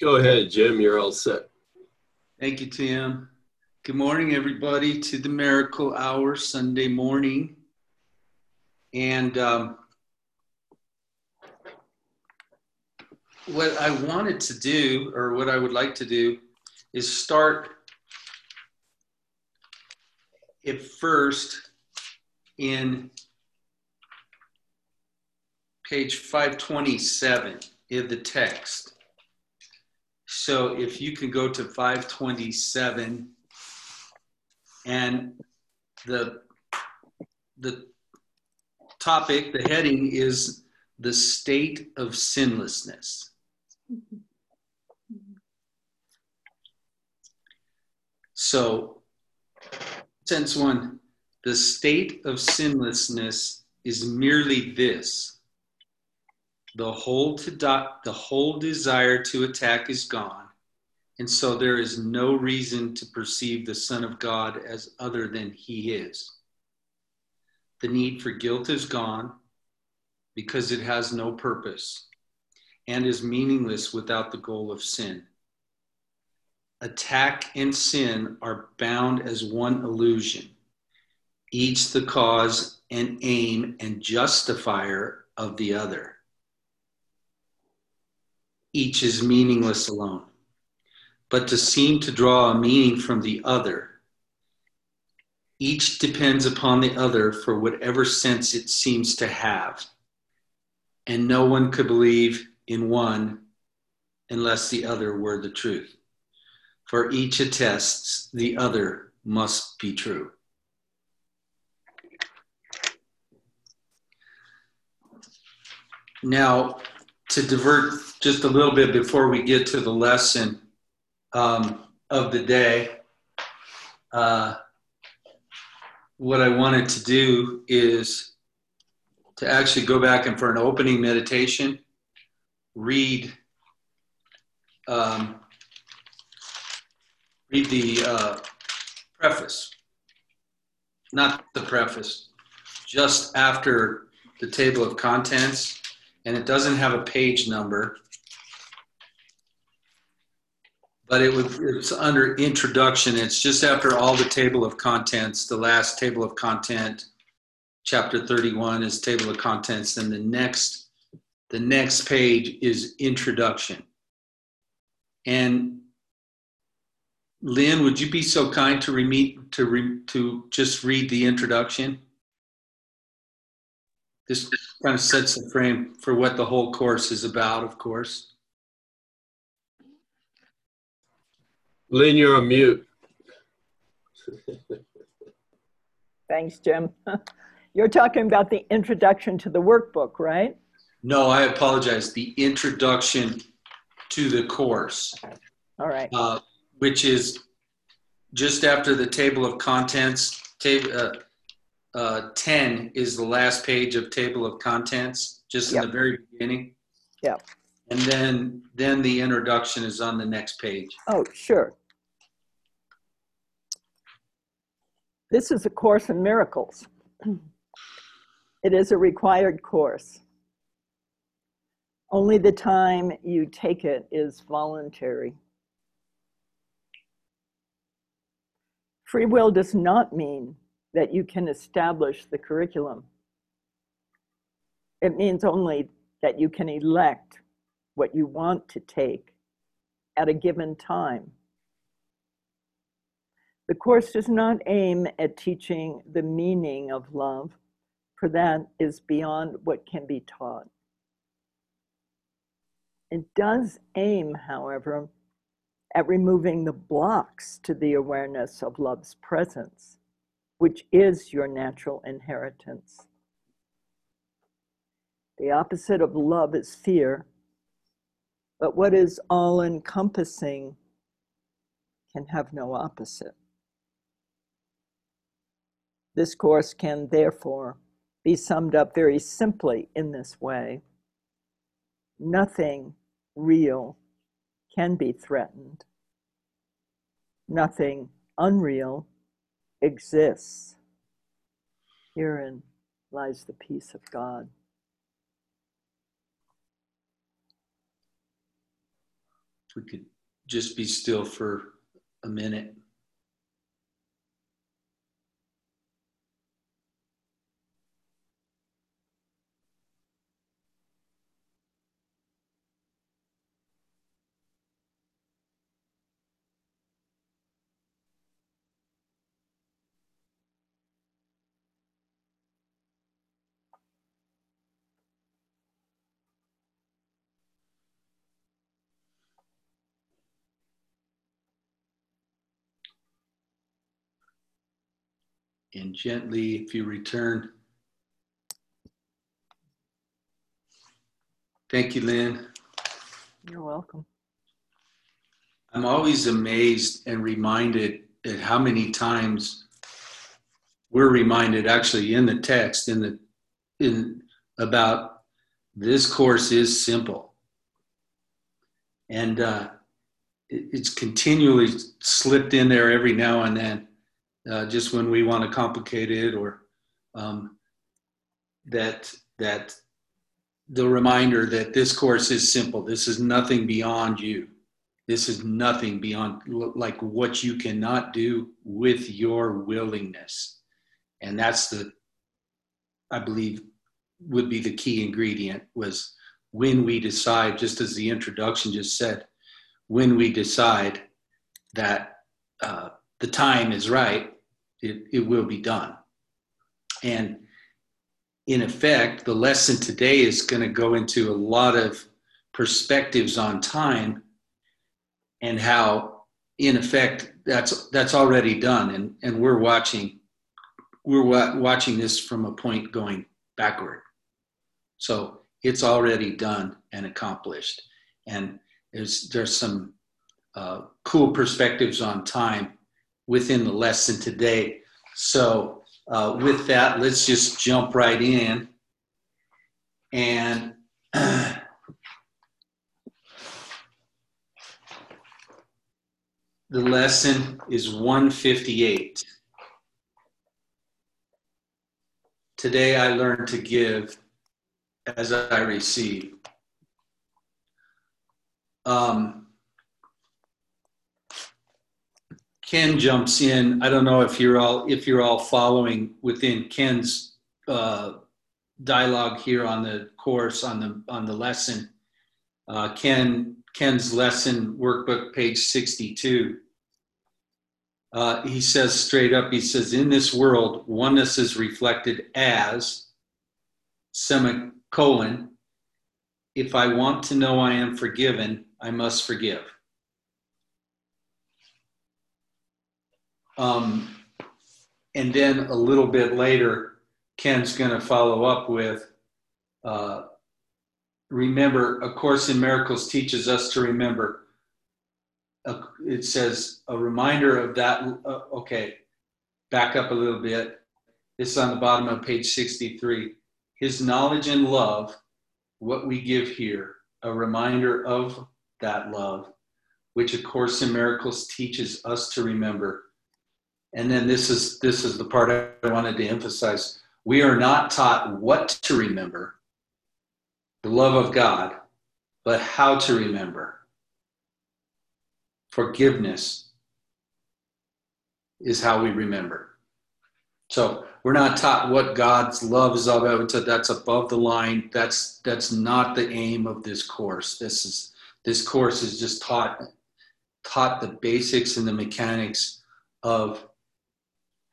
Go ahead, Jim. You're all set. Thank you, Tim. Good morning, everybody, to the Miracle Hour Sunday morning. And um, what I wanted to do, or what I would like to do, is start it first in page 527 of the text. So if you can go to 527 and the the topic, the heading is the state of sinlessness. So, sense one, the state of sinlessness is merely this the whole, do- the whole desire to attack is gone, and so there is no reason to perceive the Son of God as other than he is. The need for guilt is gone because it has no purpose and is meaningless without the goal of sin. Attack and sin are bound as one illusion, each the cause and aim and justifier of the other. Each is meaningless alone. But to seem to draw a meaning from the other, each depends upon the other for whatever sense it seems to have. And no one could believe in one unless the other were the truth. For each attests the other must be true. Now, to divert just a little bit before we get to the lesson um, of the day, uh, what I wanted to do is to actually go back and for an opening meditation, read um, read the uh, preface, not the preface, just after the table of contents, and it doesn't have a page number, but it was it's under introduction. It's just after all the table of contents, the last table of content, chapter 31 is table of contents, and the next the next page is introduction. And Lynn, would you be so kind to remeet to re, to just read the introduction? This kind of sets the frame for what the whole course is about, of course. Lynn, you're on mute. Thanks, Jim. You're talking about the introduction to the workbook, right? No, I apologize. The introduction to the course. All right. Uh, which is just after the table of contents. Table uh, uh, ten is the last page of table of contents, just Yep. in the very beginning. Yeah. And then then the introduction is on the next page. Oh, sure. This is a course in miracles. It is a required course. Only the time you take it is voluntary. Free will does not mean that you can establish the curriculum. It means only that you can elect what you want to take at a given time. The course does not aim at teaching the meaning of love, for that is beyond what can be taught. It does aim, however, at removing the blocks to the awareness of love's presence, which is your natural inheritance. The opposite of love is fear, but what is all encompassing can have no opposite. This course can therefore be summed up very simply in this way Nothing real can be threatened, nothing unreal exists. Herein lies the peace of God. If we could just be still for a minute. And gently, if you return. Thank you, Lynn. You're welcome. I'm always amazed and reminded at how many times we're reminded, actually, in the text, in the in about this course is simple, and uh, it, it's continually slipped in there every now and then uh, just when we want to complicate it or um, that that the reminder that this course is simple. This is nothing beyond you. This is nothing beyond like what you cannot do with your willingness. And that's the i believe would be the key ingredient was when we decide just as the introduction just said when we decide that uh, the time is right it, it will be done. And in effect, the lesson today is going to go into a lot of perspectives on time and how, in effect, that's that's already done, and and we're watching we're watching this from a point going backward. So it's already done and accomplished, and there's there's some uh, cool perspectives on time within the lesson today. So, uh, with that, let's just jump right in. And the lesson is 158. Today I learned to give as I receive. Um, Ken jumps in. I don't know if you're all if you're all following within Ken's uh, dialogue here on the course on the on the lesson. Uh, Ken Ken's lesson workbook, page 62. Uh, he says straight up, he says, in this world, oneness is reflected as semicolon. If I want to know I am forgiven, I must forgive. Um, and then a little bit later, Ken's going to follow up with uh, remember, A Course in Miracles teaches us to remember. It says a reminder of that. Uh, okay, back up a little bit. This is on the bottom of page 63. His knowledge and love, what we give here, a reminder of that love, which A Course in Miracles teaches us to remember and then this is this is the part I wanted to emphasize. We are not taught what to remember, the love of God, but how to remember. Forgiveness is how we remember. So we're not taught what God's love is about. That's above the line. That's that's not the aim of this course. This is this course is just taught taught the basics and the mechanics of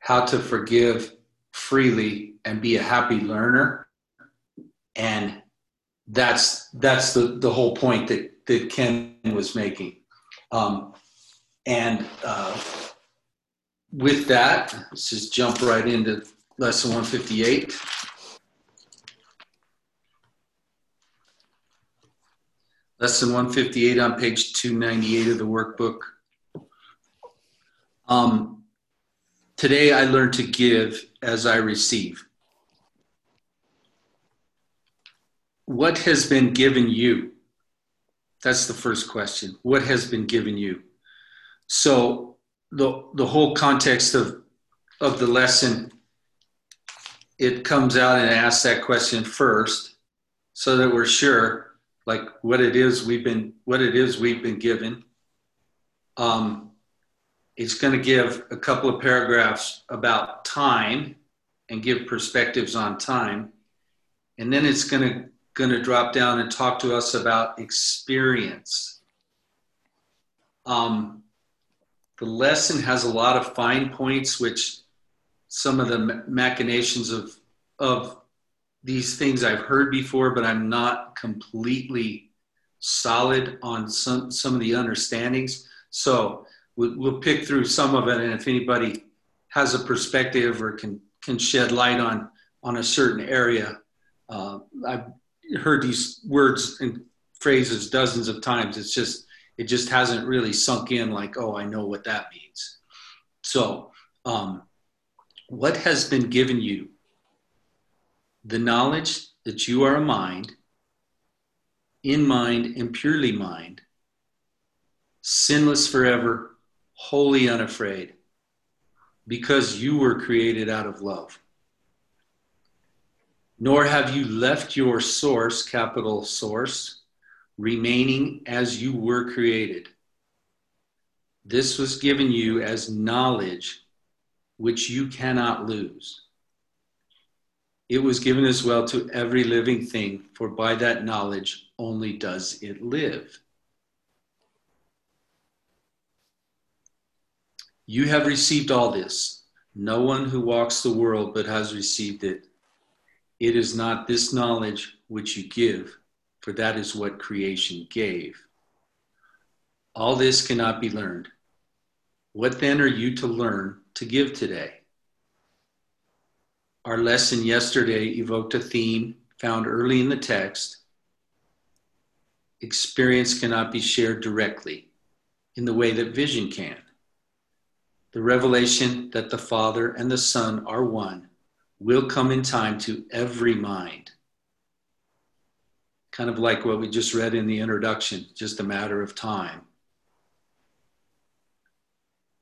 how to forgive freely and be a happy learner. And that's that's the the whole point that that ken was making. Um, and uh, with that let's just jump right into lesson 158 lesson 158 on page 298 of the workbook. Um, Today I learned to give as I receive. What has been given you? That's the first question. What has been given you? So the the whole context of of the lesson it comes out and asks that question first so that we're sure like what it is we've been what it is we've been given. Um, it's going to give a couple of paragraphs about time and give perspectives on time, and then it's going to going to drop down and talk to us about experience. Um, the lesson has a lot of fine points, which some of the machinations of of these things I've heard before, but I'm not completely solid on some some of the understandings. So we'll, we'll pick through some of it, and if anybody has a perspective or can can shed light on on a certain area, uh, I've heard these words and phrases dozens of times. It's just it just hasn't really sunk in. Like, oh, I know what that means. So, um, what has been given you the knowledge that you are a mind, in mind and purely mind, sinless forever, wholly unafraid, because you were created out of love. Nor have you left your source, capital source, remaining as you were created. This was given you as knowledge which you cannot lose it was given as well to every living thing, for by that knowledge only does it live. You have received all this. No one who walks the world but has received it. It is not this knowledge which you give, for that is what creation gave. All this cannot be learned. What then are you to learn to give today? Our lesson yesterday evoked a theme found early in the text. Experience cannot be shared directly in the way that vision can. The revelation that the Father and the Son are one will come in time to every mind. Kind of like what we just read in the introduction, just a matter of time.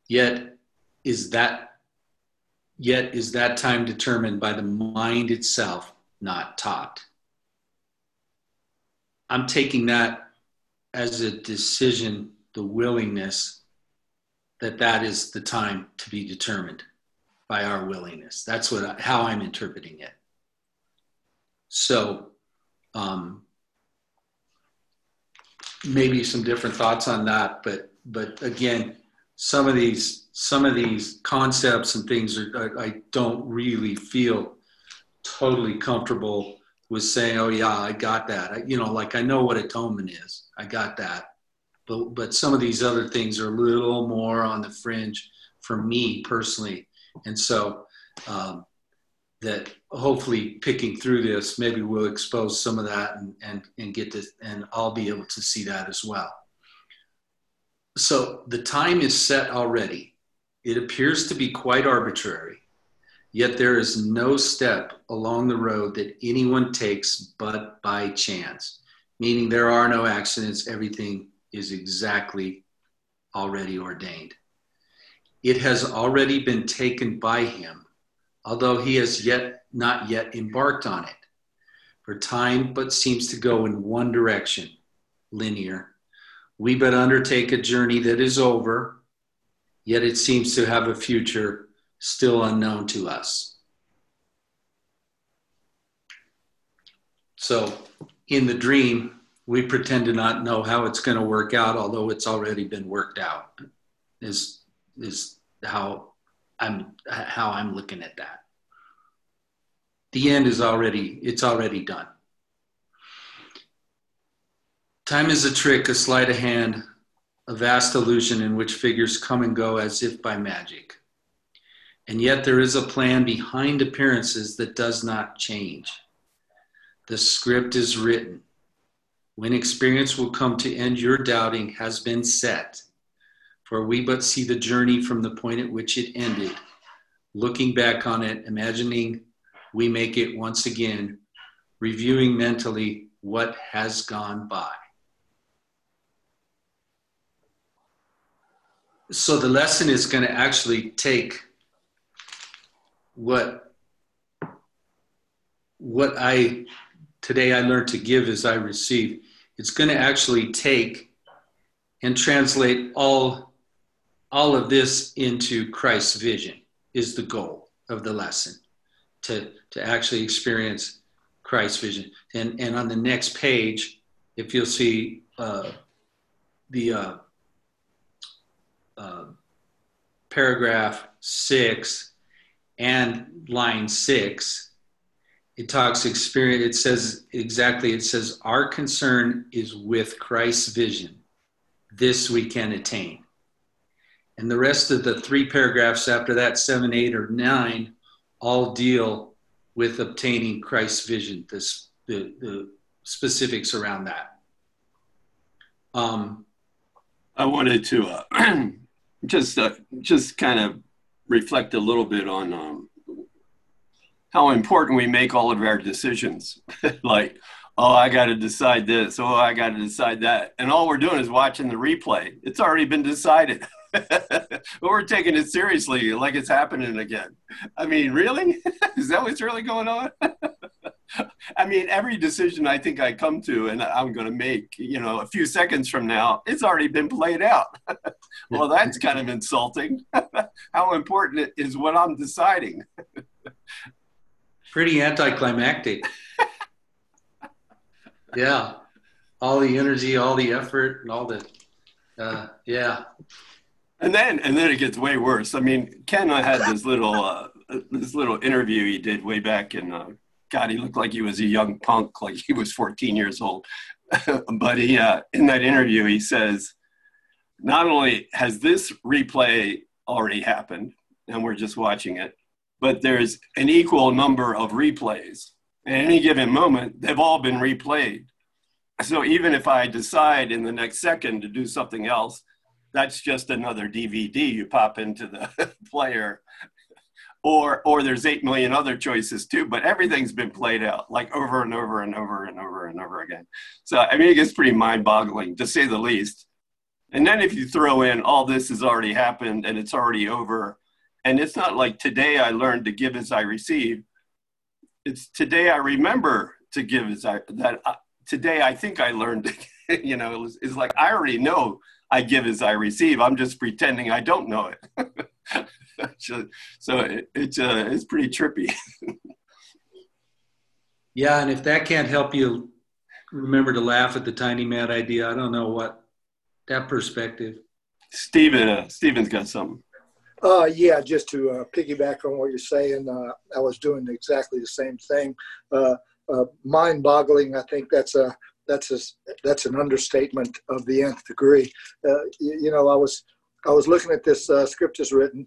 Yet, is that Yet is that time determined by the mind itself, not taught. I'm taking that as a decision, the willingness that that is the time to be determined by our willingness. That's what I, how I'm interpreting it. So, um, maybe some different thoughts on that, but but again, some of these some of these concepts and things are, I, I don't really feel totally comfortable with saying, "Oh yeah, I got that." I, you know, like I know what atonement is. I got that. But but some of these other things are a little more on the fringe for me personally, and so um, that hopefully picking through this, maybe we'll expose some of that and and and get this, and I'll be able to see that as well so the time is set already. It appears to be quite arbitrary, yet there is no step along the road that anyone takes but by chance, meaning there are no accidents, everything is exactly already ordained. It has already been taken by him, although he has yet not yet embarked on it. For time but seems to go in one direction, linear, we but undertake a journey that is over, yet it seems to have a future still unknown to us. So, in the dream, we pretend to not know how it's going to work out, although it's already been worked out. Is is how I'm how I'm looking at that. The end is already it's already done. Time is a trick, a sleight of hand, a vast illusion in which figures come and go as if by magic. And yet there is a plan behind appearances that does not change. The script is written. When experience will come to end your doubting has been set. For we but see the journey from the point at which it ended. Looking back on it, imagining we make it once again, reviewing mentally what has gone by. so the lesson is going to actually take what what I today I learned to give as I receive. it's going to actually take and translate all all of this into Christ's vision is the goal of the lesson to to actually experience Christ's vision. And and on the next page, if you'll see uh, the uh, uh, paragraph six and line six, it talks experience. It says exactly. It says our concern is with Christ's vision. This we can attain. And the rest of the three paragraphs after that, seven, eight, or nine, all deal with obtaining Christ's vision, this, the, the specifics around that. Um, I wanted to uh, just uh, just kind of reflect a little bit on um, how important we make all of our decisions. like, oh, I got to decide this. Oh, I got to decide that. And all we're doing is watching the replay. It's already been decided. but we're taking it seriously like it's happening again. I mean, really? Is that what's really going on? I mean, every decision I think I come to and I'm going to make, you know, a few seconds from now, it's already been played out. well, that's kind of insulting. How important is what I'm deciding? Pretty anticlimactic. yeah. All the energy, all the effort, and all the, uh, yeah. And then, and then it gets way worse. I mean, Ken had this little, uh, this little interview he did way back in uh, God, he looked like he was a young punk, like he was 14 years old. but he, uh, in that interview, he says, not only has this replay already happened, and we're just watching it, but there's an equal number of replays. At any given moment, they've all been replayed. So even if I decide in the next second to do something else, that's just another DVD you pop into the player or or there's eight million other choices too but everything's been played out like over and over and over and over and over again so i mean it gets pretty mind-boggling to say the least and then if you throw in all this has already happened and it's already over and it's not like today i learned to give as i receive it's today i remember to give as i that I, today i think i learned you know it's, it's like i already know i give as i receive i'm just pretending i don't know it so it, it's uh, it's pretty trippy. yeah, and if that can't help you remember to laugh at the tiny mad idea, I don't know what that perspective. Stephen, uh, Stephen's got something. Uh, yeah, just to uh, piggyback on what you're saying, uh, I was doing exactly the same thing. Uh, uh, mind-boggling. I think that's a that's a that's an understatement of the nth degree. Uh, you, you, know, I was I was looking at this scriptures written,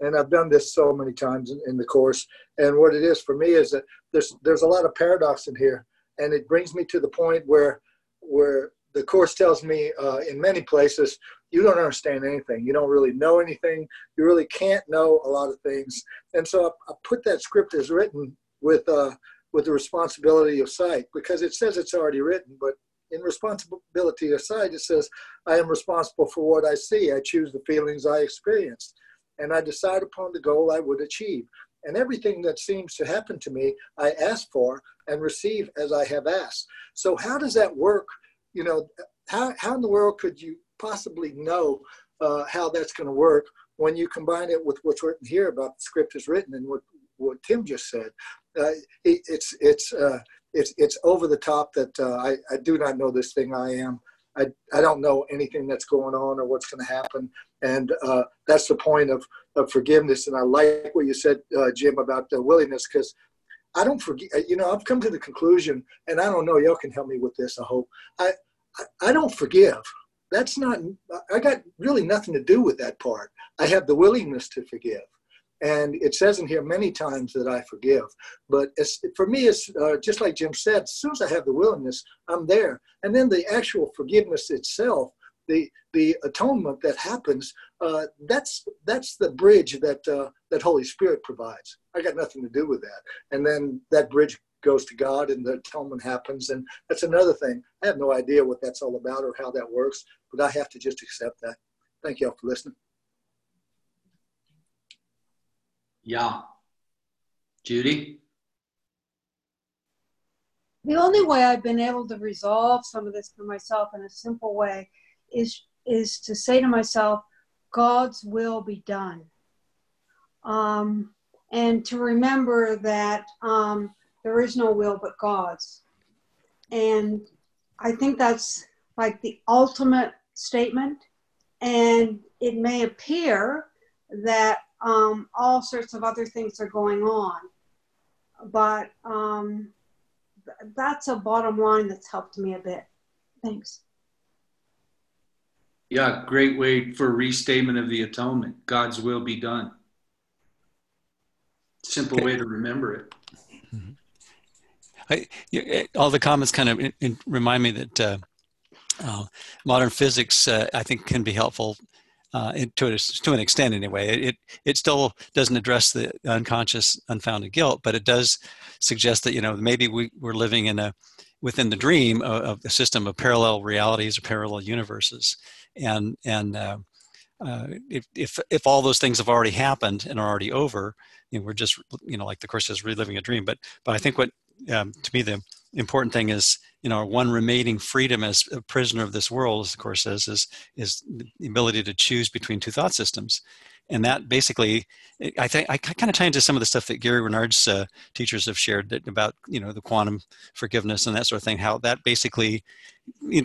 and I've done this so many times in, in, the course. And what it is for me is that there's there's a lot of paradox in here, and it brings me to the point where where the course tells me in many places you don't understand anything, you don't really know anything, you really can't know a lot of things. And so I, I put that script as written with uh, with the responsibility of sight because it says it's already written, but in responsibility of sight, it says, I am responsible for what I see. I choose the feelings I experience and I decide upon the goal I would achieve. And everything that seems to happen to me, I ask for and receive as I have asked. So, how does that work? You know, how, how in the world could you possibly know uh, how that's going to work when you combine it with what's written here about the script is written and what, what Tim just said? Uh, it, it's, it's, uh, it's, it's over the top that uh, I, I do not know this thing I am. I, I don't know anything that's going on or what's going to happen. And uh, that's the point of, of forgiveness. And I like what you said, uh, Jim, about the willingness, because I don't forget, you know, I've come to the conclusion, and I don't know, y'all can help me with this, I hope. I, I, I don't forgive. That's not, I got really nothing to do with that part. I have the willingness to forgive. And it says in here many times that I forgive. But for me, it's uh, just like Jim said, as soon as I have the willingness, I'm there. And then the actual forgiveness itself, the, the atonement that happens, uh, that's, that's the bridge that, uh, that Holy Spirit provides. I got nothing to do with that. And then that bridge goes to God and the atonement happens. And that's another thing. I have no idea what that's all about or how that works, but I have to just accept that. Thank you all for listening. Yeah. Judy? the only way I've been able to resolve some of this for myself in a simple way is is to say to myself, God's will be done. Um, and to remember that um, there is no will but God's. And I think that's like the ultimate statement. And it may appear that um, all sorts of other things are going on. But um, that's a bottom line that's helped me a bit. Thanks. Yeah, great way for restatement of the atonement. God's will be done. Simple okay. way to remember it. I, eh, all the comments kind of remind me that uh, uh, modern physics, uh, I think, can be helpful uh, to, to an extent anyway. It, it still doesn't address the unconscious, unfounded guilt, but it does suggest that you know maybe we, we're living in a within the dream of, of a system of parallel realities or parallel universes, and and uh, uh, if, if if all those things have already happened and are already over, you know, we're just you know like the course says reliving a dream. But but I think what um, to me the important thing is you know our one remaining freedom as a prisoner of this world as the course says is is the ability to choose between two thought systems. And that basically i think i kind of tie into some of the stuff that gary renard's uh, teachers have shared that, about you know the quantum forgiveness and that sort of thing how that basically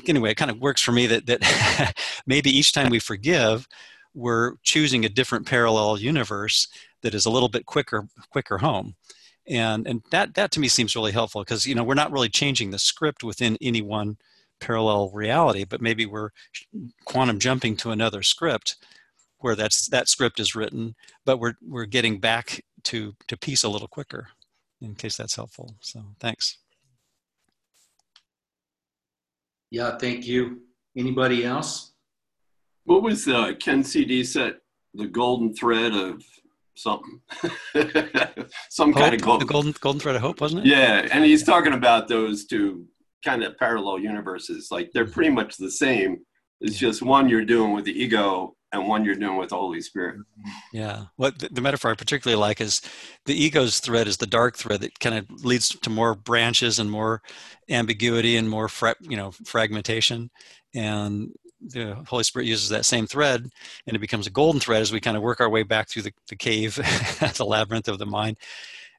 anyway it kind of works for me that that maybe each time we forgive we're choosing a different parallel universe that is a little bit quicker quicker home and and that that to me seems really helpful because you know we're not really changing the script within any one parallel reality but maybe we're quantum jumping to another script where that's that script is written but we're we're getting back to to peace a little quicker in case that's helpful. So thanks. Yeah thank you. Anybody else? What was uh, ken cd said the golden thread of something, some hope, kind of gold, the golden golden thread of hope, wasn't it? Yeah, and he's talking about those two kind of parallel universes. Like they're pretty much the same. It's just one you're doing with the ego and one you're doing with the Holy Spirit. Yeah. What the, the, metaphor I particularly like is the ego's thread is the dark thread that kind of leads to more branches and more ambiguity and more fra- you know fragmentation. And the Holy Spirit uses that same thread and it becomes a golden thread as we kind of work our way back through the, the cave, the labyrinth of the mind,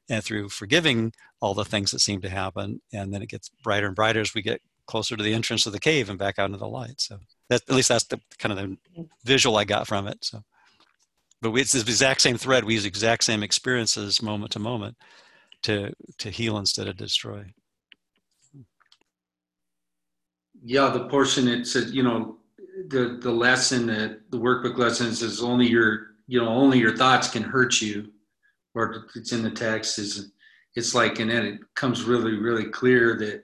and through forgiving all the things that seem to happen. And then it gets brighter and brighter as we get closer to the entrance of the cave and back out into the light. So that, at least that's the kind of the visual I got from it. So, but we, it's the exact same thread. We use exact same experiences moment to moment to, to heal instead of destroy. Yeah, the portion it said, you know, the the lesson that the workbook lessons is only your you know only your thoughts can hurt you. Or it's in the text is it's like and then it comes really really clear that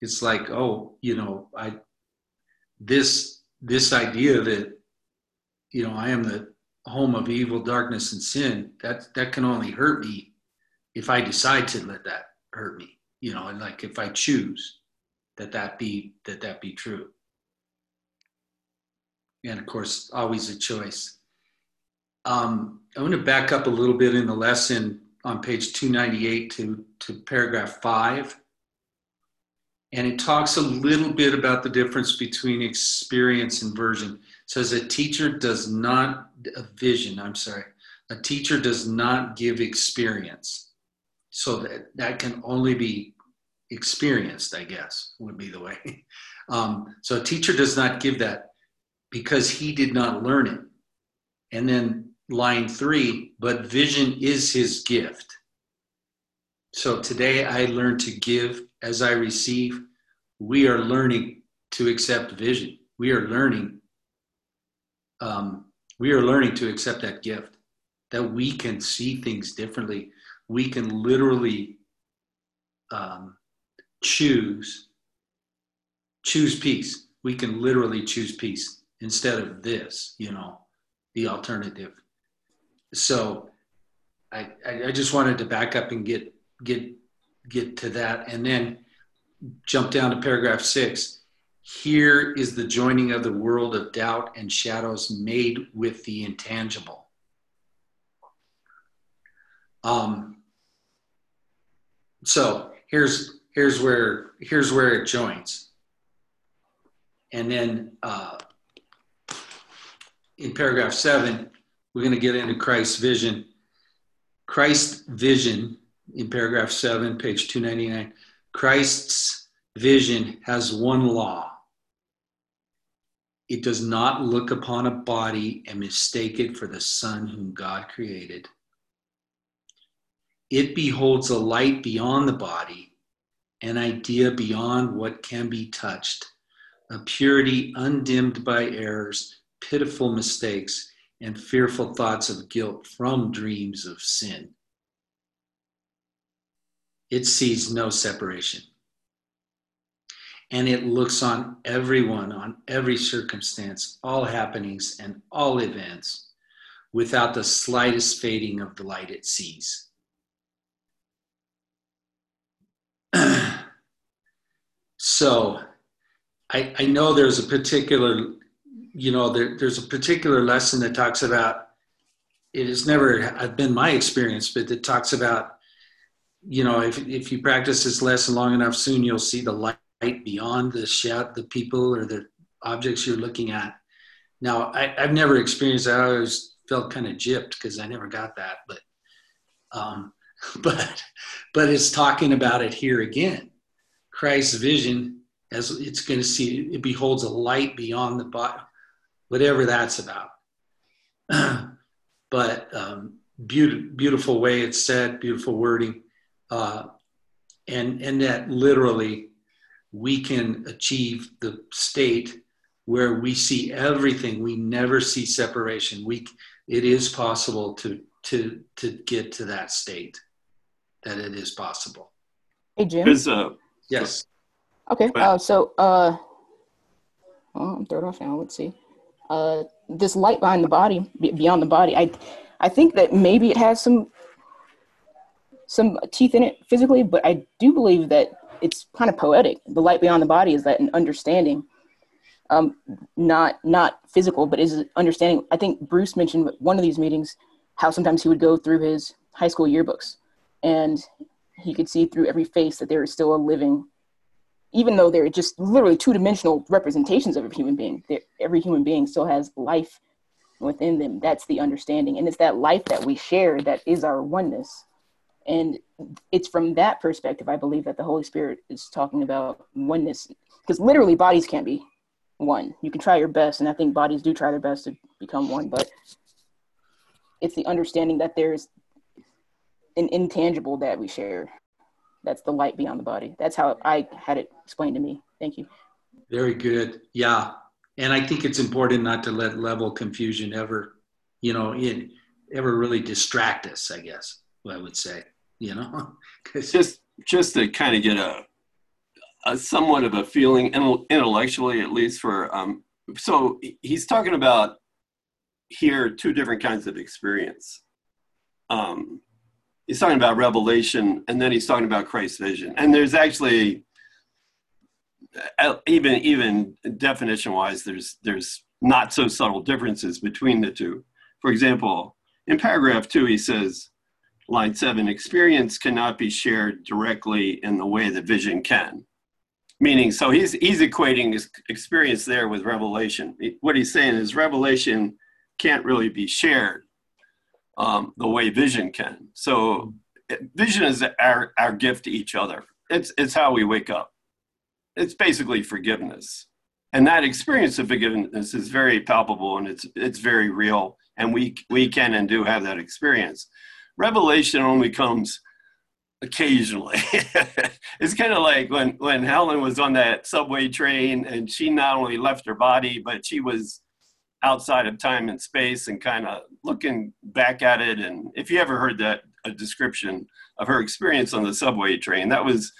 it's like oh you know i this this idea that you know i am the home of evil darkness and sin that that can only hurt me if i decide to let that hurt me you know and like if i choose that that be that that be true and of course, always a choice. Um, I want to back up a little bit in the lesson on page 298 to, to paragraph five. And it talks a little bit about the difference between experience and version. It says a teacher does not, a vision, I'm sorry, a teacher does not give experience. So that, that can only be experienced, I guess, would be the way. Um, so a teacher does not give that because he did not learn it. And then line three, but vision is his gift. So today I learned to give as I receive. We are learning to accept vision. We are learning. Um, we are learning to accept that gift, that we can see things differently. We can literally um, choose choose peace. We can literally choose peace instead of this, you know, the alternative. So I, I just wanted to back up and get get get to that and then jump down to paragraph six. Here is the joining of the world of doubt and shadows made with the intangible. Um, so here's here's where here's where it joins. And then uh, in paragraph seven, we're going to get into Christ's vision. Christ's vision in paragraph seven, page 299. Christ's vision has one law. It does not look upon a body and mistake it for the Son whom God created. It beholds a light beyond the body, an idea beyond what can be touched, a purity undimmed by errors, pitiful mistakes, and fearful thoughts of guilt from dreams of sin. It sees no separation. And it looks on everyone, on every circumstance, all happenings, and all events without the slightest fading of the light it sees. so I, I know there's a particular you know, there, there's a particular lesson that talks about it has never been my experience, but it talks about, you know, if, if you practice this lesson long enough, soon you'll see the light beyond the shout, the people or the objects you're looking at. Now, I, have never experienced that. I always felt kind of gypped because I never got that, but, um, but, but it's talking about it here again. Christ's vision, as it's going to see, it beholds a light beyond the body whatever that's about. but um, beautiful, beautiful way it's said, beautiful wording, uh, and and that literally we can achieve the state where we see everything. We never see separation. We it is possible to to to get to that state. That it is possible. Hey Jim. Uh, yes. Okay. Uh, so uh, well, I'm third off now. Let's see uh, this light behind the body, beyond the body. I, I think that maybe it has some some teeth in it physically, but I do believe that it's kind of poetic. The light beyond the body is that an understanding, um, not not physical, but is understanding. I think Bruce mentioned one of these meetings how sometimes he would go through his high school yearbooks, and he could see through every face that there is still a living even though they're just literally two dimensional representations of a human being, every human being still has life within them. That's the understanding. And it's that life that we share that is our oneness. And it's from that perspective, I believe, that the Holy Spirit is talking about oneness. Because literally, bodies can't be one. You can try your best, and I think bodies do try their best to become one, but it's the understanding that there's an intangible that we share that's the light beyond the body. That's how I had it explained to me. Thank you. Very good. Yeah. And I think it's important not to let level confusion ever, you know, in, ever really distract us, I guess, I would say, you know, just, just to kind of get a, a somewhat of a feeling intellectually, at least for, um, so he's talking about here two different kinds of experience. Um, he's talking about revelation and then he's talking about christ's vision. And there's actually uh, even even definition wise there's there's not so subtle differences between the two. For example in paragraph two he says line seven experience cannot be shared directly in the way that vision can. Meaning so he's he's equating his experience there with revelation. What he's saying is revelation can't really be shared um, the way vision can. So vision is our, our gift to each other. It's, it's how we wake up. It's basically forgiveness. And that experience of forgiveness is very palpable and it's, it's very real. And we, we can and do have that experience. Revelation only comes occasionally. it's kind of like when, when Helen was on that subway train and she not only left her body, but she was outside of time and space and kind of looking back at it. And if you ever heard that a description of her experience on the subway train, that was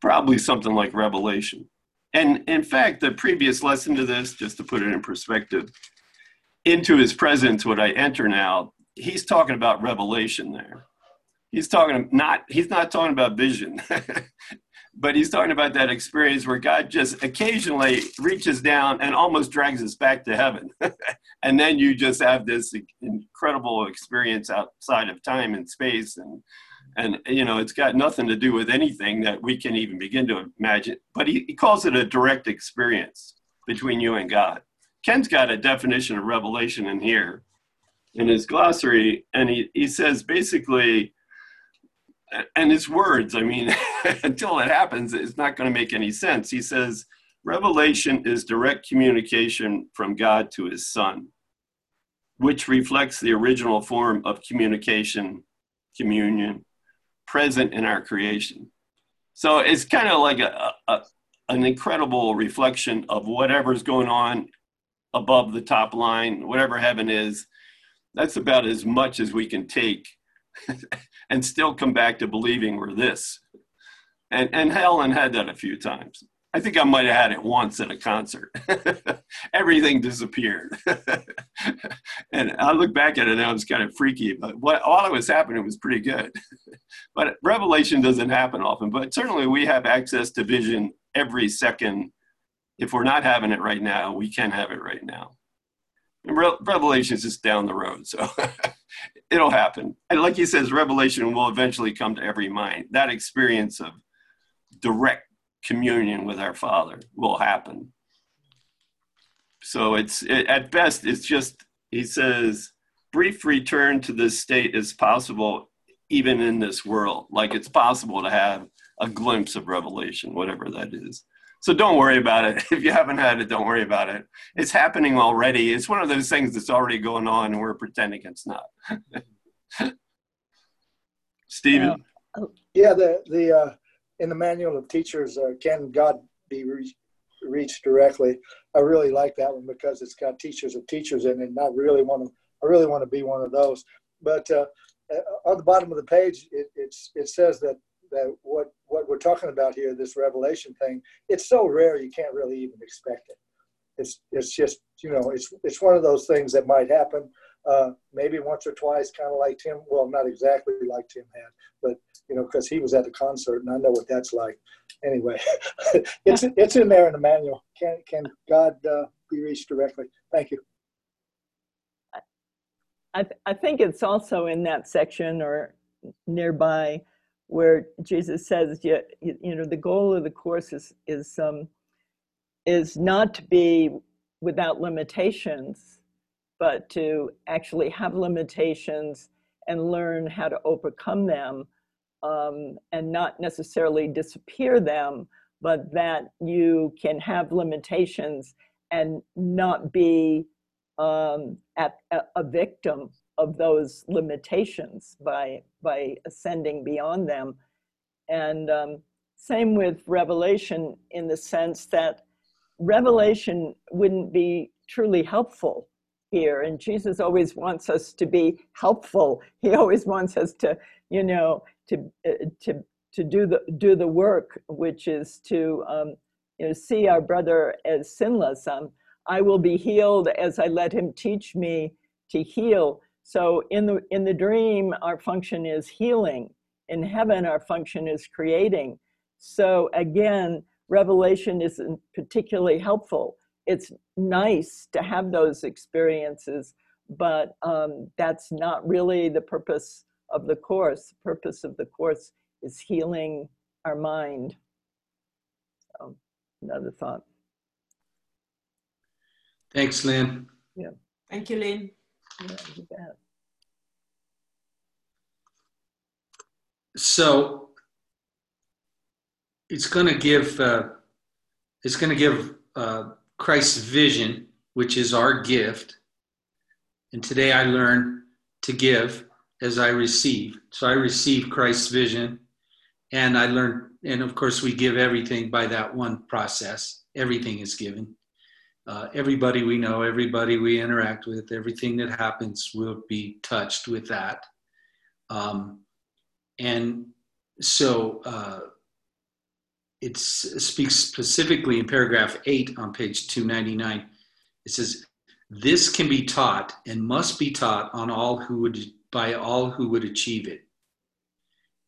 probably something like revelation. And in fact, the previous lesson to this, just to put it in perspective, into his presence, what I enter now, he's talking about revelation there. He's talking not he's not talking about vision. but he's talking about that experience where God just occasionally reaches down and almost drags us back to heaven. and then you just have this incredible experience outside of time and space and And, you know, it's got nothing to do with anything that we can even begin to imagine. But he, he calls it a direct experience between you and God. Ken's got a definition of revelation in here in his glossary, and he, he says basically, and his words, I mean, until it happens, it's not going to make any sense. He says, Revelation is direct communication from God to his Son, which reflects the original form of communication, communion, present in our creation. So it's kind of like a, a, an incredible reflection of whatever's going on above the top line, whatever heaven is. That's about as much as we can take and still come back to believing we're this. And, and Helen had that a few times. I think I might have had it once at a concert. Everything disappeared. and I look back at it now, it's kind of freaky, but what all that was happening was pretty good. but revelation doesn't happen often, but certainly we have access to vision every second. If we're not having it right now, we can have it right now. And Re- revelation is just down the road, so it'll happen. And like he says, revelation will eventually come to every mind. That experience of direct communion with our Father will happen. So it's it, at best it's just he says brief return to this state is possible even in this world. Like it's possible to have a glimpse of revelation, whatever that is. So don't worry about it. If you haven't had it, don't worry about it. It's happening already. It's one of those things that's already going on, and we're pretending it's not. Stephen. Yeah, the the uh, in the manual of teachers, uh, can God be re- reached directly? I really like that one because it's got teachers of teachers in it, and I really want to. I really want to be one of those. But uh, uh, on the bottom of the page, it, it's it says that that what what we're talking about here, this revelation thing, it's so rare you can't really even expect it. It's it's just you know it's it's one of those things that might happen uh, maybe once or twice, kind of like Tim. Well, not exactly like Tim had, but you know, because he was at the concert, and I know what that's like. Anyway, it's it's in there in the manual. Can can God uh, be reached directly? Thank you. I, th- I think it's also in that section or nearby where Jesus says, you, you know, the goal of the course is is um, is not to be without limitations, but to actually have limitations and learn how to overcome them um, and not necessarily disappear them, but that you can have limitations and not be um, at, a, a victim of those limitations by by ascending beyond them. And um, same with revelation in the sense that revelation wouldn't be truly helpful here. And jesus always wants us to be helpful. He always wants us to you know to uh, to to do the do the work which is to um, you know see our brother as sinless. Um, i will be healed as i let him teach me to heal so in the in the dream our function is healing in heaven our function is creating so again revelation isn't particularly helpful it's nice to have those experiences, but um, that's not really the purpose of the course. The purpose of the course is healing our mind. So, another thought. Thanks, Lynn. Yeah. Thank you, Lynn. Yeah, you. So it's going to give uh, it's going to give uh, Christ's vision, which is our gift. And today I learn to give as I receive. So I receive Christ's vision and I learn, and of course, we give everything by that one process. Everything is given. Uh, everybody we know, everybody we interact with, everything that happens will be touched with that. Um, and so, uh, it speaks specifically in paragraph 8 on page 299. It says, This can be taught and must be taught on all who would, by all who would achieve it.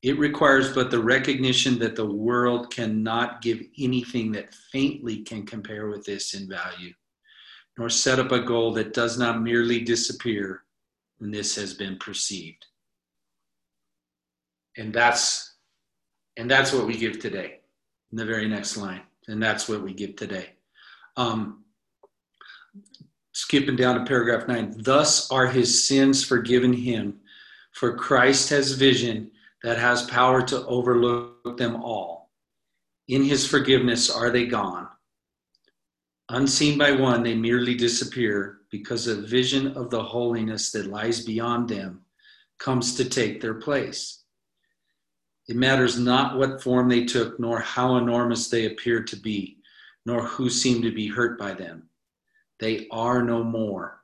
It requires but the recognition that the world cannot give anything that faintly can compare with this in value, nor set up a goal that does not merely disappear when this has been perceived. And that's and that's what we give today. In the very next line. And that's what we give today. Um, skipping down to paragraph nine. Thus are his sins forgiven him, for Christ has vision that has power to overlook them all. In his forgiveness are they gone. Unseen by one, they merely disappear because a vision of the holiness that lies beyond them comes to take their place. It matters not what form they took, nor how enormous they appeared to be, nor who seemed to be hurt by them. They are no more,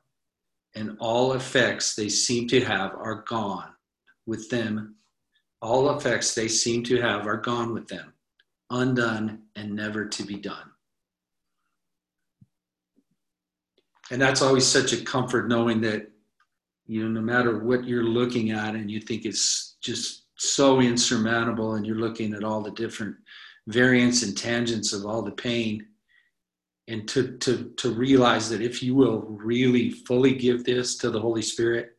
and all effects they seem to have are gone with them. All effects they seem to have are gone with them, undone and never to be done. And that's always such a comfort knowing that, you know, no matter what you're looking at and you think it's just so insurmountable and you're looking at all the different variants and tangents of all the pain and to to to realize that if you will really fully give this to the holy spirit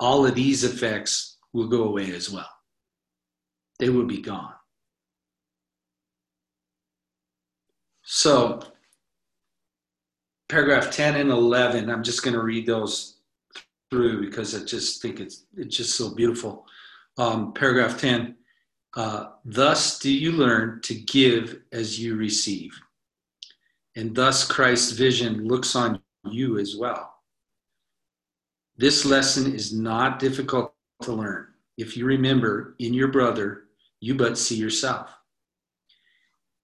all of these effects will go away as well. They will be gone. So paragraph 10 and 11 i'm just going to read those through because i just think it's it's just so beautiful. Um, paragraph 10 uh, thus do you learn to give as you receive. And thus christ's vision looks on you as well. This lesson is not difficult to learn if you remember in your brother you but see yourself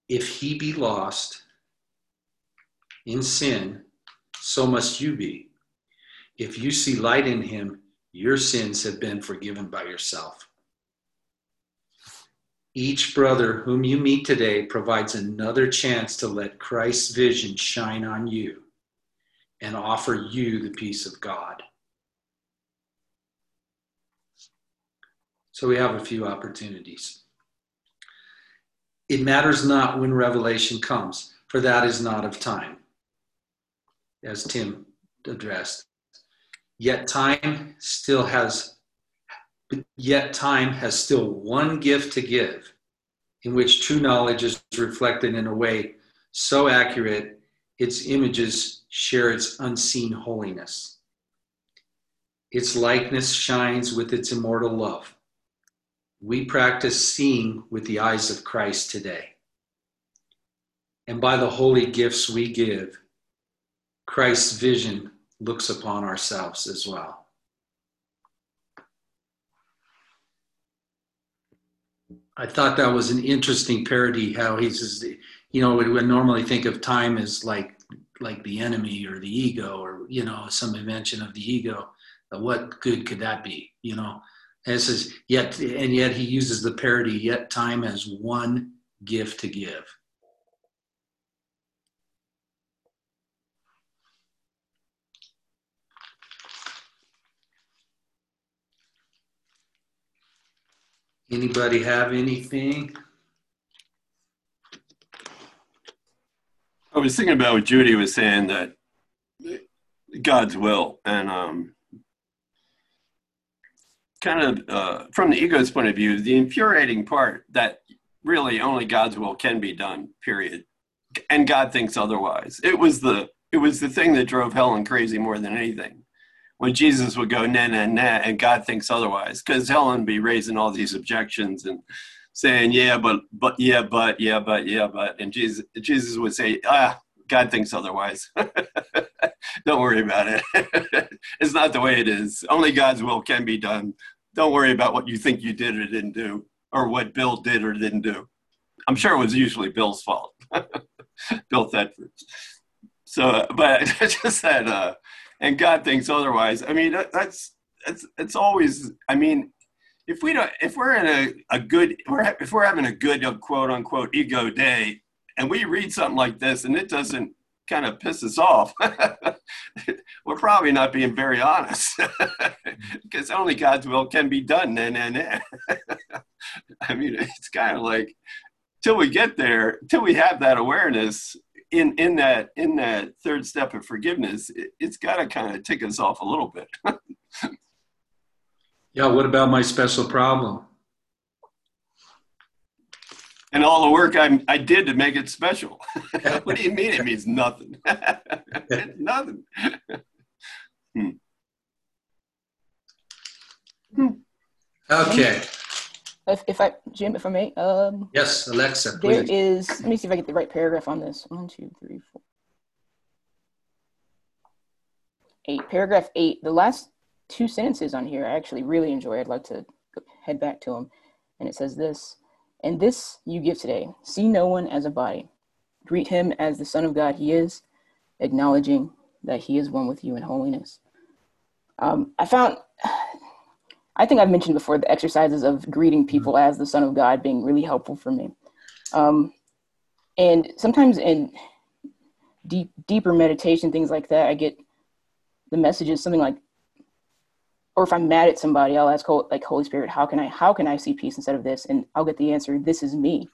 if he be lost in sin so must you be if you see light in him your sins have been forgiven by yourself. Each brother whom you meet today provides another chance to let Christ's vision shine on you and offer you the peace of God. So we have a few opportunities. It matters not when revelation comes, for that is not of time, as Tim addressed. Yet time still has yet time has still one gift to give in which true knowledge is reflected in a way so accurate its images share its unseen holiness. Its likeness shines with its immortal love. We practice seeing with the eyes of Christ today. And by the holy gifts we give, Christ's vision looks upon ourselves as well. I thought that was an interesting parody. How he says, you know, we normally think of time as like like the enemy or the ego, or you know, some invention of the ego. What good could that be? You know, and it says yet, and yet he uses the parody. Yet time has one gift to give. Anybody have anything? I was thinking about what Judy was saying that God's will and um, kind of uh, from the ego's point of view, the infuriating part that really only God's will can be done. Period. And God thinks otherwise. It was the it was the thing that drove Helen crazy more than anything when Jesus would go na na na, and God thinks otherwise, because Helen be raising all these objections and saying yeah but but yeah but yeah but yeah but and Jesus Jesus would say ah God thinks otherwise. Don't worry about it. it's not the way it is. Only God's will can be done. Don't worry about what you think you did or didn't do, or what Bill did or didn't do. I'm sure it was usually Bill's fault. Bill Thetford. So, but I just that uh, and God thinks otherwise. I mean, that's it's it's always. I mean, if we don't, if we're in a, a good, if we're having a good quote unquote ego day, and we read something like this, and it doesn't kind of piss us off, we're probably not being very honest, because only God's will can be done. And and I mean, it's kind of like till we get there, till we have that awareness, in in that in that third step of forgiveness, it, has got to kind of tick us off a little bit. yeah. What about my special problem? And all the work I, I did to make it special. what do you mean it means nothing? it's nothing. Hmm. Okay. If, if I, Jim, if I may, um, Yes, Alexa, there please. is, let me see if I get the right paragraph on this. One, two, three, four. Eight, paragraph eight. The last two sentences on here I actually really enjoy. I'd like to head back to them. And it says this, and this you give today. See no one as a body. Greet him as the Son of God he is, acknowledging that he is one with you in holiness. Um, I found, I think I've mentioned before the exercises of greeting people as the Son of God being really helpful for me. Um, and sometimes in deep, deeper meditation, things like that, I get the messages something like, or if I'm mad at somebody, I'll ask like Holy Spirit, how can I how can I see peace instead of this? And I'll get the answer, this is me.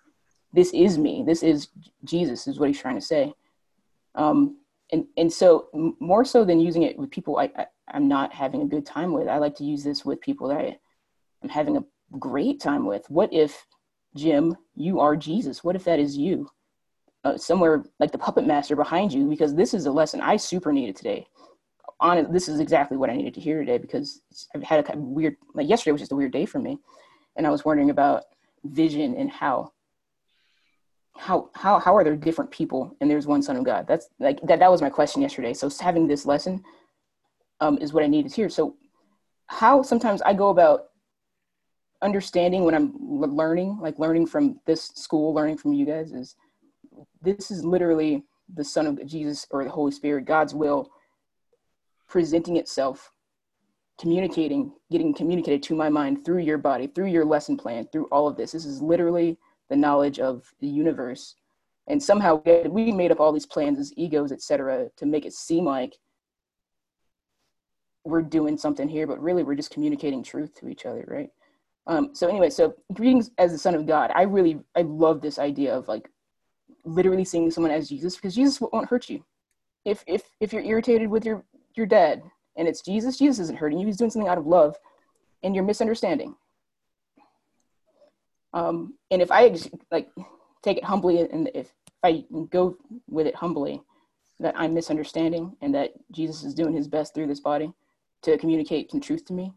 This is me. This is Jesus is what he's trying to say. Um, and and so more so than using it with people I, I I'm not having a good time with, I like to use this with people that I, I'm having a great time with. What if Jim, you are Jesus? What if that is you? Uh, somewhere like the puppet master behind you, because this is a lesson I super needed today this is exactly what I needed to hear today because I've had a kind of weird like yesterday was just a weird day for me, and I was wondering about vision and how how how how are there different people and there's one Son of God? That's like that that was my question yesterday. So having this lesson um, is what I needed to hear. So how sometimes I go about understanding when I'm learning, like learning from this school, learning from you guys, is this is literally the Son of Jesus or the Holy Spirit, God's will presenting itself, communicating, getting communicated to my mind through your body, through your lesson plan, through all of this. This is literally the knowledge of the universe. And somehow we made up all these plans as egos, etc., to make it seem like we're doing something here, but really we're just communicating truth to each other, right? Um, so anyway, so greetings as the Son of God. I really, I love this idea of like literally seeing someone as Jesus because Jesus won't hurt you. If if if you're irritated with your your dead and it's Jesus, Jesus isn't hurting you. He's doing something out of love, and you're misunderstanding. Um, and if I like take it humbly, and if I go with it humbly, that I'm misunderstanding and that Jesus is doing his best through this body to communicate some truth to me,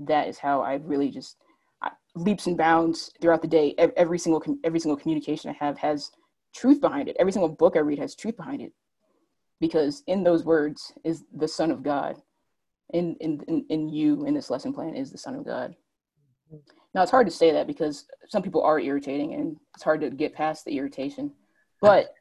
that is how I really just I, leaps and bounds throughout the day. Ev- Every single every single communication I have has truth behind it. Every single book I read has truth behind it, because in those words is the Son of God. In in in, in you in this lesson plan is the Son of God. Now it's hard to say that because some people are irritating and it's hard to get past the irritation, but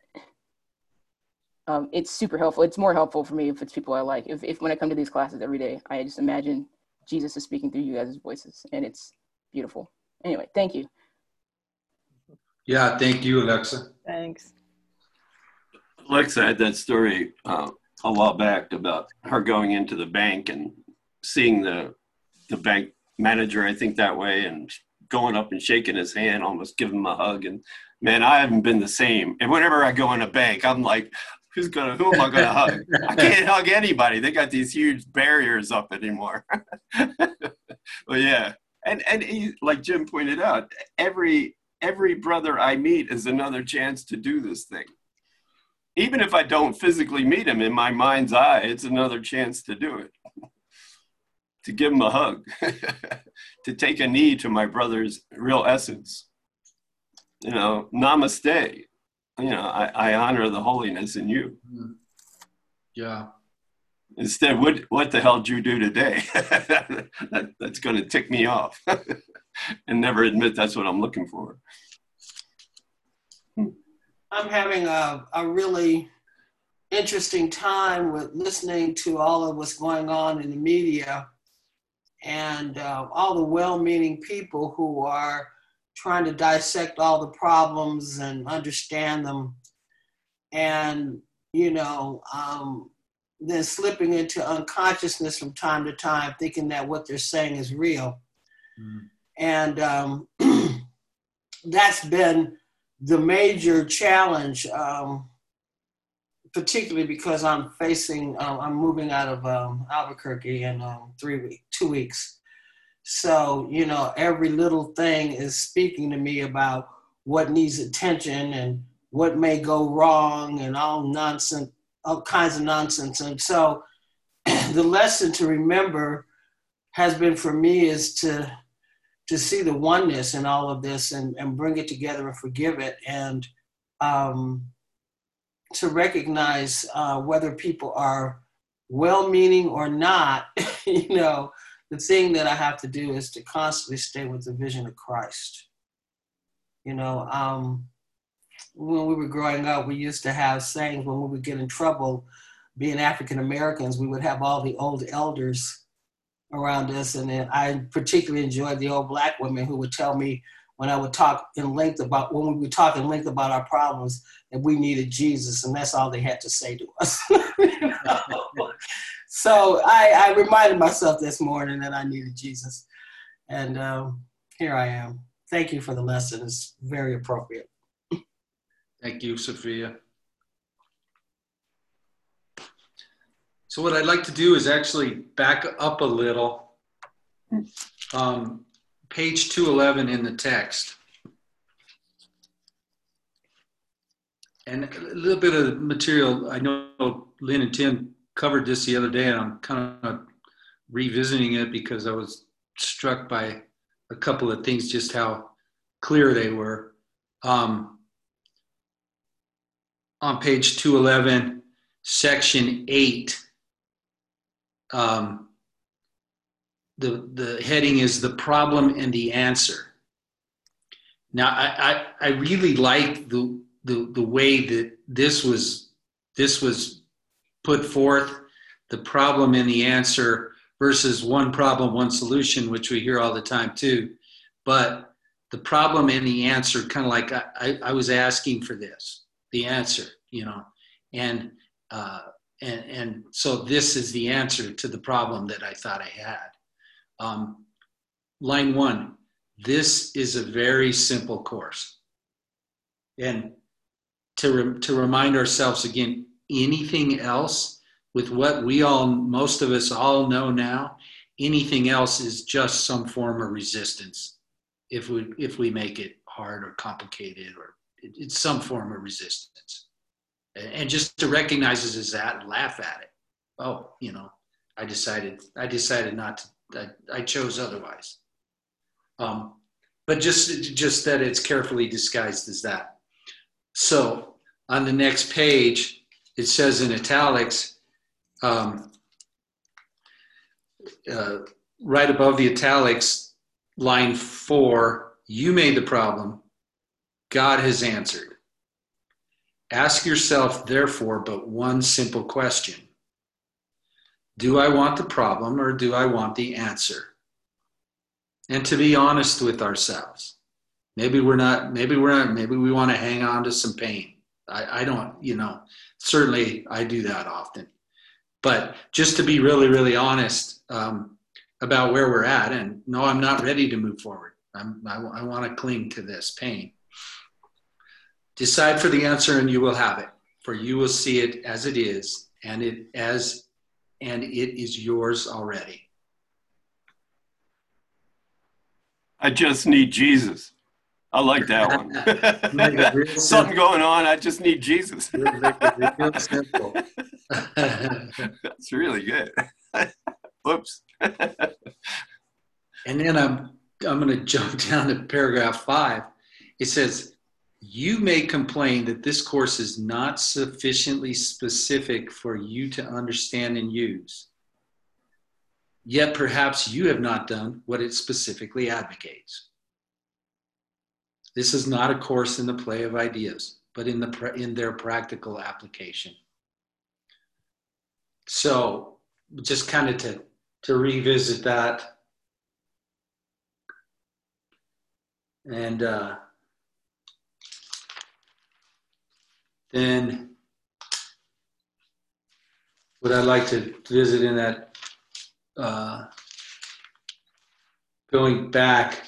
um, it's super helpful. It's more helpful for me if it's people I like. If, if when I come to these classes every day, I just imagine Jesus is speaking through you guys' voices, and it's beautiful. Anyway, thank you. Yeah, thank you, Alexa. Thanks. Alexa had that story uh, a while back about her going into the bank and seeing the the bank manager, I think that way, and going up and shaking his hand, almost giving him a hug. And man, I haven't been the same. And whenever I go in a bank, I'm like, who's gonna who am I gonna hug? I can't hug anybody. They got these huge barriers up anymore. but yeah, and and he, like Jim pointed out, every every brother I meet is another chance to do this thing. Even if I don't physically meet him in my mind's eye, it's another chance to do it. to give him a hug, to take a knee to my brother's real essence. You know, namaste. You know, I, I honor the holiness in you. Mm-hmm. Yeah. Instead, what what the hell did you do today? that, that's going to tick me off, and never admit that's what I'm looking for. I'm having a, a really interesting time with listening to all of what's going on in the media and uh, all the well meaning people who are trying to dissect all the problems and understand them. And, you know, um, then slipping into unconsciousness from time to time, thinking that what they're saying is real. Mm. And um, that's been the major challenge, um, particularly because I'm facing, um, I'm moving out of um, Albuquerque in um, three weeks, two weeks. So, you know, every little thing is speaking to me about what needs attention and what may go wrong and all nonsense, all kinds of nonsense. And so the lesson to remember has been for me is to to see the oneness in all of this and, and bring it together and forgive it and um, to recognize uh, whether people are well-meaning or not you know the thing that i have to do is to constantly stay with the vision of christ. You know um, when we were growing up we used to have sayings when we would get in trouble being african americans we would have all the old elders around us. And then I particularly enjoyed the old black women who would tell me when I would talk in length about when we would talk in length about our problems that we needed Jesus, and that's all they had to say to us. so I, I, reminded myself this morning that I needed Jesus, and um, here I am. Thank you for the lesson. It's very appropriate. Thank you, Sophia. So what I'd like to do is actually back up a little. Um, page 211 in the text. And a little bit of material, I know Lynn and Tim covered this the other day, and I'm kind of revisiting it because I was struck by a couple of things, just how clear they were. Um, on page 211, section 8, um, the, the heading is the problem and the answer. Now, I, I, I really like the, the, the way that this was, this was put forth, the problem and the answer versus one problem, one solution, which we hear all the time too. But the problem and the answer, kind of like I, I, I was asking for this, the answer, you know, and uh, and, and so this is the answer to the problem that I thought I had. Um, line one, this is a very simple course. And to, re- to remind ourselves again, anything else with what we all, most of us all know now, anything else is just some form of resistance if we, if we make it hard or complicated or it, it's some form of resistance and just to recognize it as that and laugh at it. Oh, you know, I decided I decided not to. I, I chose otherwise. Um, but just just that it's carefully disguised as that. So on the next page, it says in italics, um, uh, right above the italics, line four, you made the problem. God has answered. Ask yourself, therefore, but one simple question Do I want the problem or do I want the answer? And to be honest with ourselves. Maybe we're not, maybe we're not, maybe we want to hang on to some pain. I, I don't, you know, certainly I do that often. But just to be really, really honest um, about where we're at, and no, I'm not ready to move forward. I'm, I, I want to cling to this pain. Decide for the answer and you will have it, for you will see it as it is, and it as and it is yours already. I just need Jesus. I like that one. Something going on. I just need Jesus. That's really good. Whoops. and then I'm I'm going to jump down to paragraph five. It says, you may complain that this course is not sufficiently specific for you to understand and use. Yet perhaps you have not done what it specifically advocates. This is not a course in the play of ideas, but in, the, in their practical application. So, just kind of to, to revisit that. And uh, Then what I'd like to visit in that, uh, going back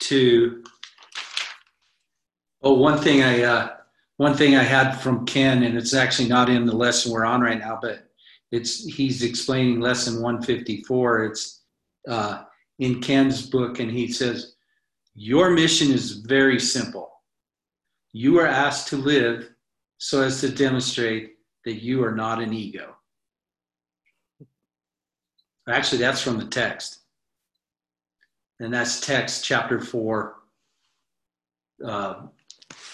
to, oh, one thing I, uh, one thing I had from Ken, and it's actually not in the lesson we're on right now, but it's he's explaining lesson 154. It's uh, in Ken's book, and he says, Your mission is very simple You are asked to live so as to demonstrate that you are not an ego. Actually, that's from the text. And that's text chapter 4, uh,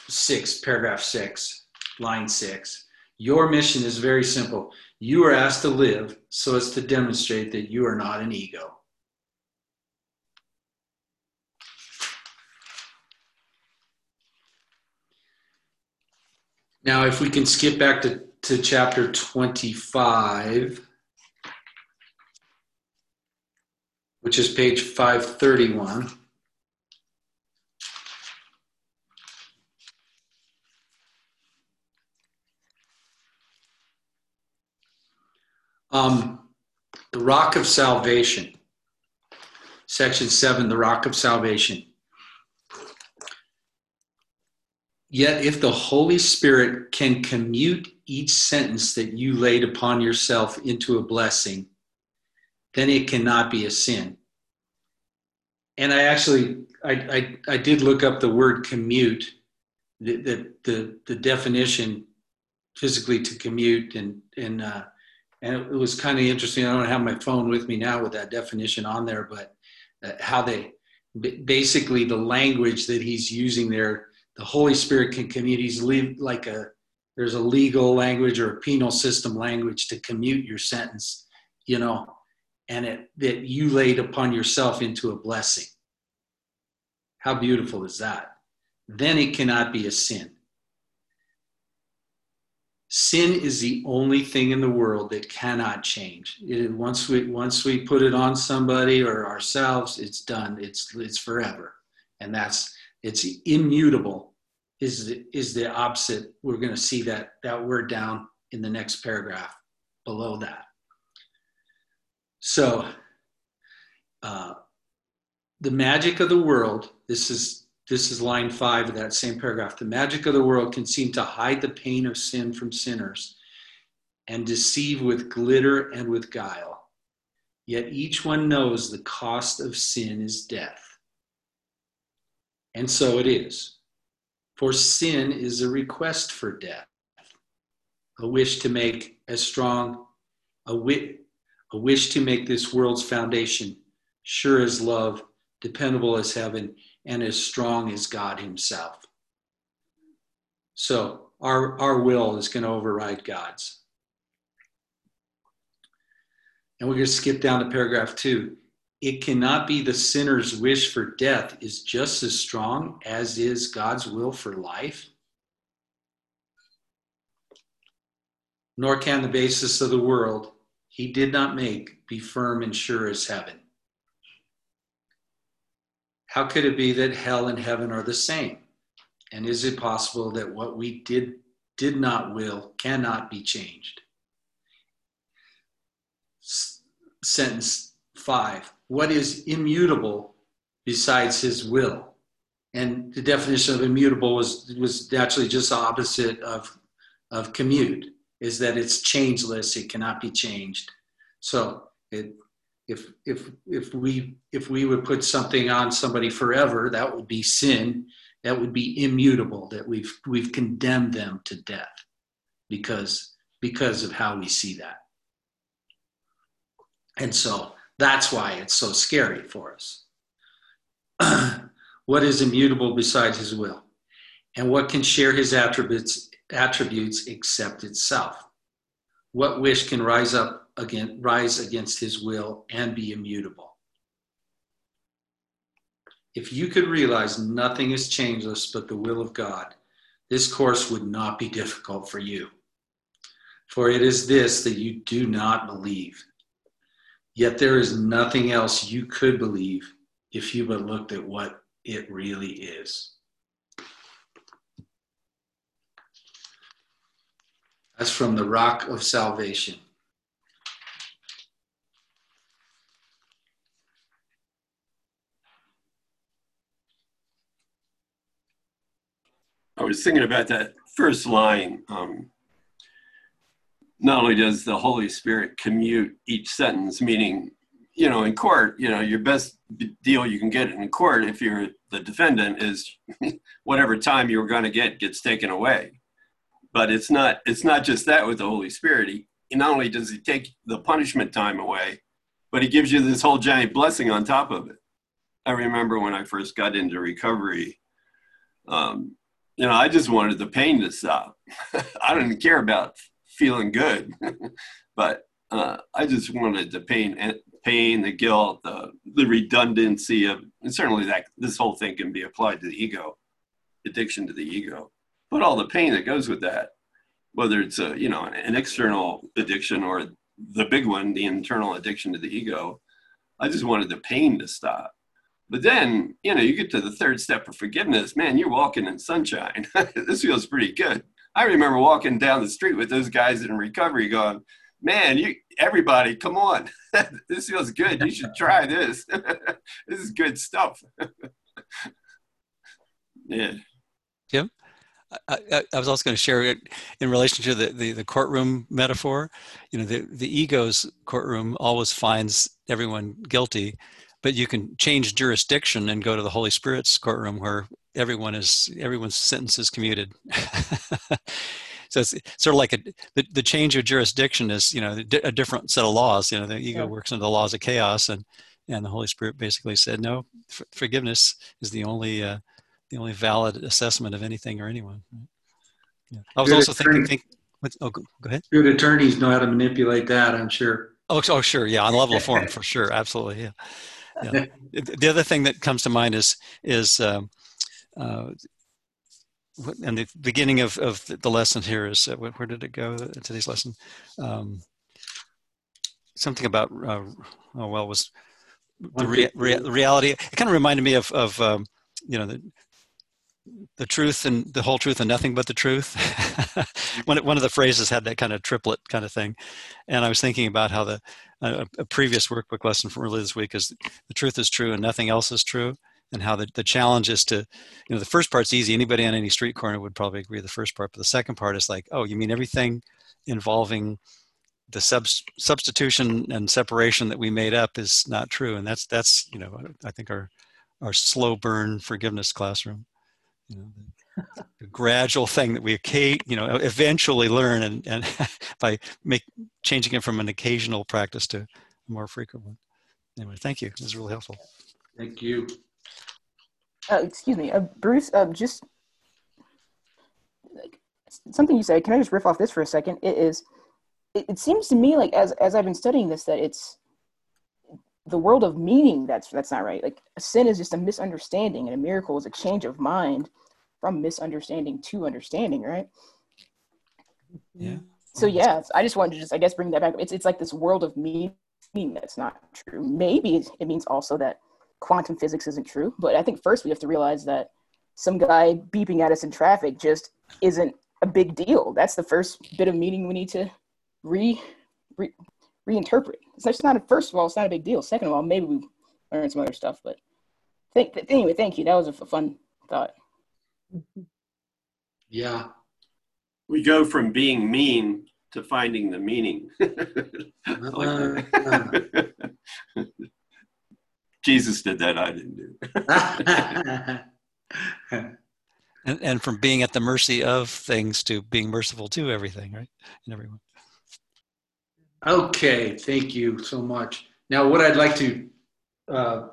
6, paragraph 6, line 6. Your mission is very simple. You are asked to live so as to demonstrate that you are not an ego. Now, if we can skip back to, to chapter 25, which is page 531. Um, the Rock of Salvation, section 7, the Rock of Salvation. Yet, if the Holy Spirit can commute each sentence that you laid upon yourself into a blessing, then it cannot be a sin. And I actually, I, I, I did look up the word commute, the, the, the, the definition physically to commute, and, and, uh, and it was kind of interesting. I don't have my phone with me now with that definition on there, but uh, how they basically the language that he's using there the Holy Spirit can commute. He's like a there's a legal language or a penal system language to commute your sentence, you know, and it that you laid upon yourself into a blessing. How beautiful is that? Then it cannot be a sin. Sin is the only thing in the world that cannot change. It, once we once we put it on somebody or ourselves, it's done. It's it's forever, and that's it's immutable is the, is the opposite. We're going to see that that word down in the next paragraph below that. So, uh, the magic of the world. This is this is line five of that same paragraph. The magic of the world can seem to hide the pain of sin from sinners, and deceive with glitter and with guile. Yet each one knows the cost of sin is death. And so it is. For sin is a request for death, a wish to make as strong, a, wi- a wish to make this world's foundation sure as love, dependable as heaven, and as strong as God Himself. So our, our will is going to override God's. And we're going to skip down to paragraph two it cannot be the sinner's wish for death is just as strong as is God's will for life. Nor can the basis of the world he did not make be firm and sure as heaven. How could it be that hell and heaven are the same? And is it possible that what we did did not will cannot be changed? S- sentence 5 what is immutable besides his will. And the definition of immutable was, was actually just opposite of, of commute, is that it's changeless, it cannot be changed. So it, if, if, if, we, if we would put something on somebody forever, that would be sin, that would be immutable, that we've, we've condemned them to death because, because of how we see that. And so that's why it's so scary for us. what is immutable besides his will? And what can share his attributes, attributes except itself? What wish can rise up again, rise against his will and be immutable? If you could realize nothing is changeless but the will of God, this course would not be difficult for you. For it is this that you do not believe Yet there is nothing else you could believe if you but looked at what it really is. That's from the rock of salvation. I was thinking about that first line. Um, not only does the Holy Spirit commute each sentence, meaning, you know, in court, you know, your best deal you can get in court if you're the defendant is whatever time you were going to get gets taken away. But it's not it's not just that with the Holy Spirit. He, not only does he take the punishment time away, but he gives you this whole giant blessing on top of it. I remember when I first got into recovery, um, you know, I just wanted the pain to stop. I didn't care about feeling good, but uh, I just wanted the pain, pain, the guilt, the, the redundancy of, and certainly that this whole thing can be applied to the ego, addiction to the ego, but all the pain that goes with that, whether it's a, you know, an external addiction or the big one, the internal addiction to the ego, I just wanted the pain to stop. But then, you know, you get to the third step of forgiveness, man, you're walking in sunshine. this feels pretty good. I remember walking down the street with those guys in recovery going, man, you everybody, come on. this feels good. You should try this. this is good stuff. yeah. Jim? I, I, I, was also going to share it in relation to the, the, the, courtroom metaphor. You know, the, the ego's courtroom always finds everyone guilty, but you can change jurisdiction and go to the Holy Spirit's courtroom where everyone is everyone's sentence is commuted. so it's sort of like a the, the change of jurisdiction is you know a different set of laws. You know, the ego yeah. works under the laws of chaos, and and the Holy Spirit basically said no, f- forgiveness is the only uh, the only valid assessment of anything or anyone. Yeah. I was good also attorney, thinking. Think, oh, go, go ahead. Good attorneys know how to manipulate that. I'm sure. Oh, oh, sure, yeah, on the level of form, for sure, absolutely, yeah yeah. the other thing that comes to mind is is um, uh, and the beginning of, of the lesson here is uh, where did it go today's lesson um, something about uh, oh well was the rea- rea- reality it kind of reminded me of of um, you know the the truth and the whole truth and nothing but the truth. one, one of the phrases had that kind of triplet kind of thing. And I was thinking about how the a, a previous workbook lesson from earlier this week is the truth is true and nothing else is true. And how the, the challenge is to, you know, the first part's easy. Anybody on any street corner would probably agree with the first part. But the second part is like, oh, you mean everything involving the sub- substitution and separation that we made up is not true. And that's, that's, you know, I think our, our slow burn forgiveness classroom you know, the, the gradual thing that we you know eventually learn and, and by make changing it from an occasional practice to a more frequent one anyway thank you this is really helpful thank you uh, excuse me uh, bruce uh, just something you said can i just riff off this for a second? It is it, it seems to me like as as i've been studying this that it's the world of meaning that's that's not right. Like a sin is just a misunderstanding and a miracle is a change of mind from misunderstanding to understanding right? Yeah. So yeah i just wanted to just i guess bring that back. It's, it's like this world of meaning that's not true. Maybe it means also that quantum physics isn't true but i think first we have to realize that some guy beeping at us in traffic just isn't a big deal that's the first bit of meaning we need to re, re reinterpret. It's just not. A, first of all, it's not a big deal. Second of all, maybe we learn some other stuff. But thank, anyway, thank you. That was a fun thought. Yeah. We go from being mean to finding the meaning. Jesus did that. I didn't do. and, and from being at the mercy of things to being merciful to everything, right? And everyone. Okay, thank you so much. Now, what I'd like to, uh,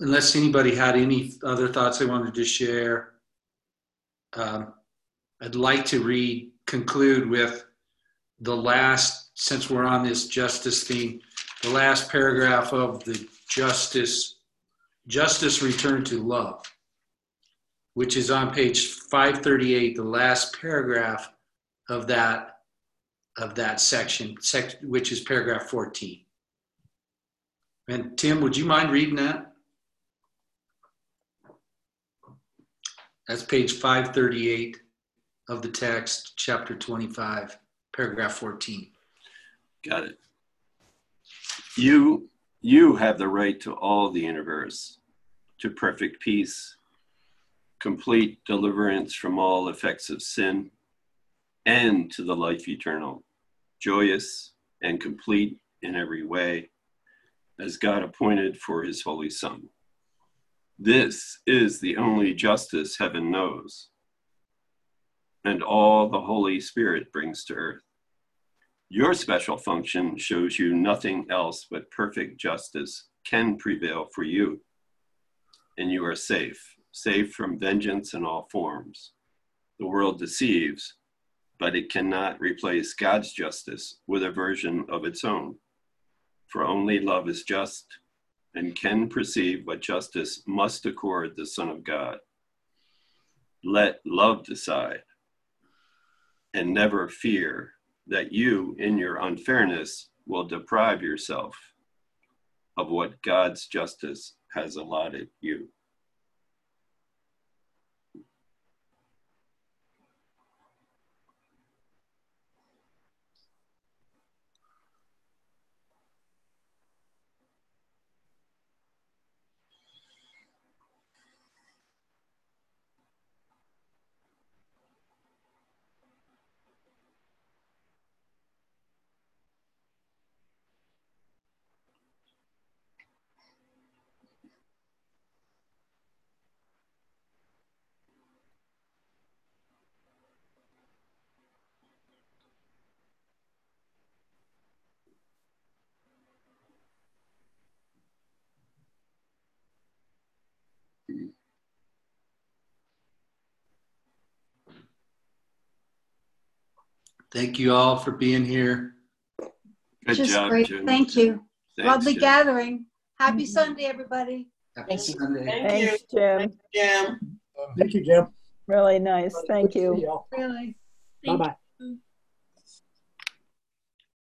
unless anybody had any other thoughts they wanted to share, um, I'd like to read, conclude with the last, since we're on this justice theme, the last paragraph of the justice, justice return to love, which is on page 538, the last paragraph of that of that section, sec- which is paragraph 14. And Tim, would you mind reading that? That's page 538 of the text, chapter 25, paragraph 14. Got it. You, you have the right to all the universe, to perfect peace, complete deliverance from all effects of sin, and to the life eternal joyous and complete in every way, as God appointed for his holy Son. This is the only justice heaven knows, and all the Holy Spirit brings to earth. Your special function shows you nothing else but perfect justice can prevail for you, and you are safe, safe from vengeance in all forms. The world deceives, but it cannot replace God's justice with a version of its own. For only love is just and can perceive what justice must accord the Son of God. Let love decide and never fear that you, in your unfairness, will deprive yourself of what God's justice has allotted you. Thank you all for being here. Good Just job, great. Jim. Thank you. Thanks, Lovely Jim. gathering. Happy Sunday, everybody. Happy Thank you. Sunday. Thank you, Thanks, Jim. Jim. Thank you, Jim. Really nice. Thank Good you. y'all. Really. Bye-bye. you.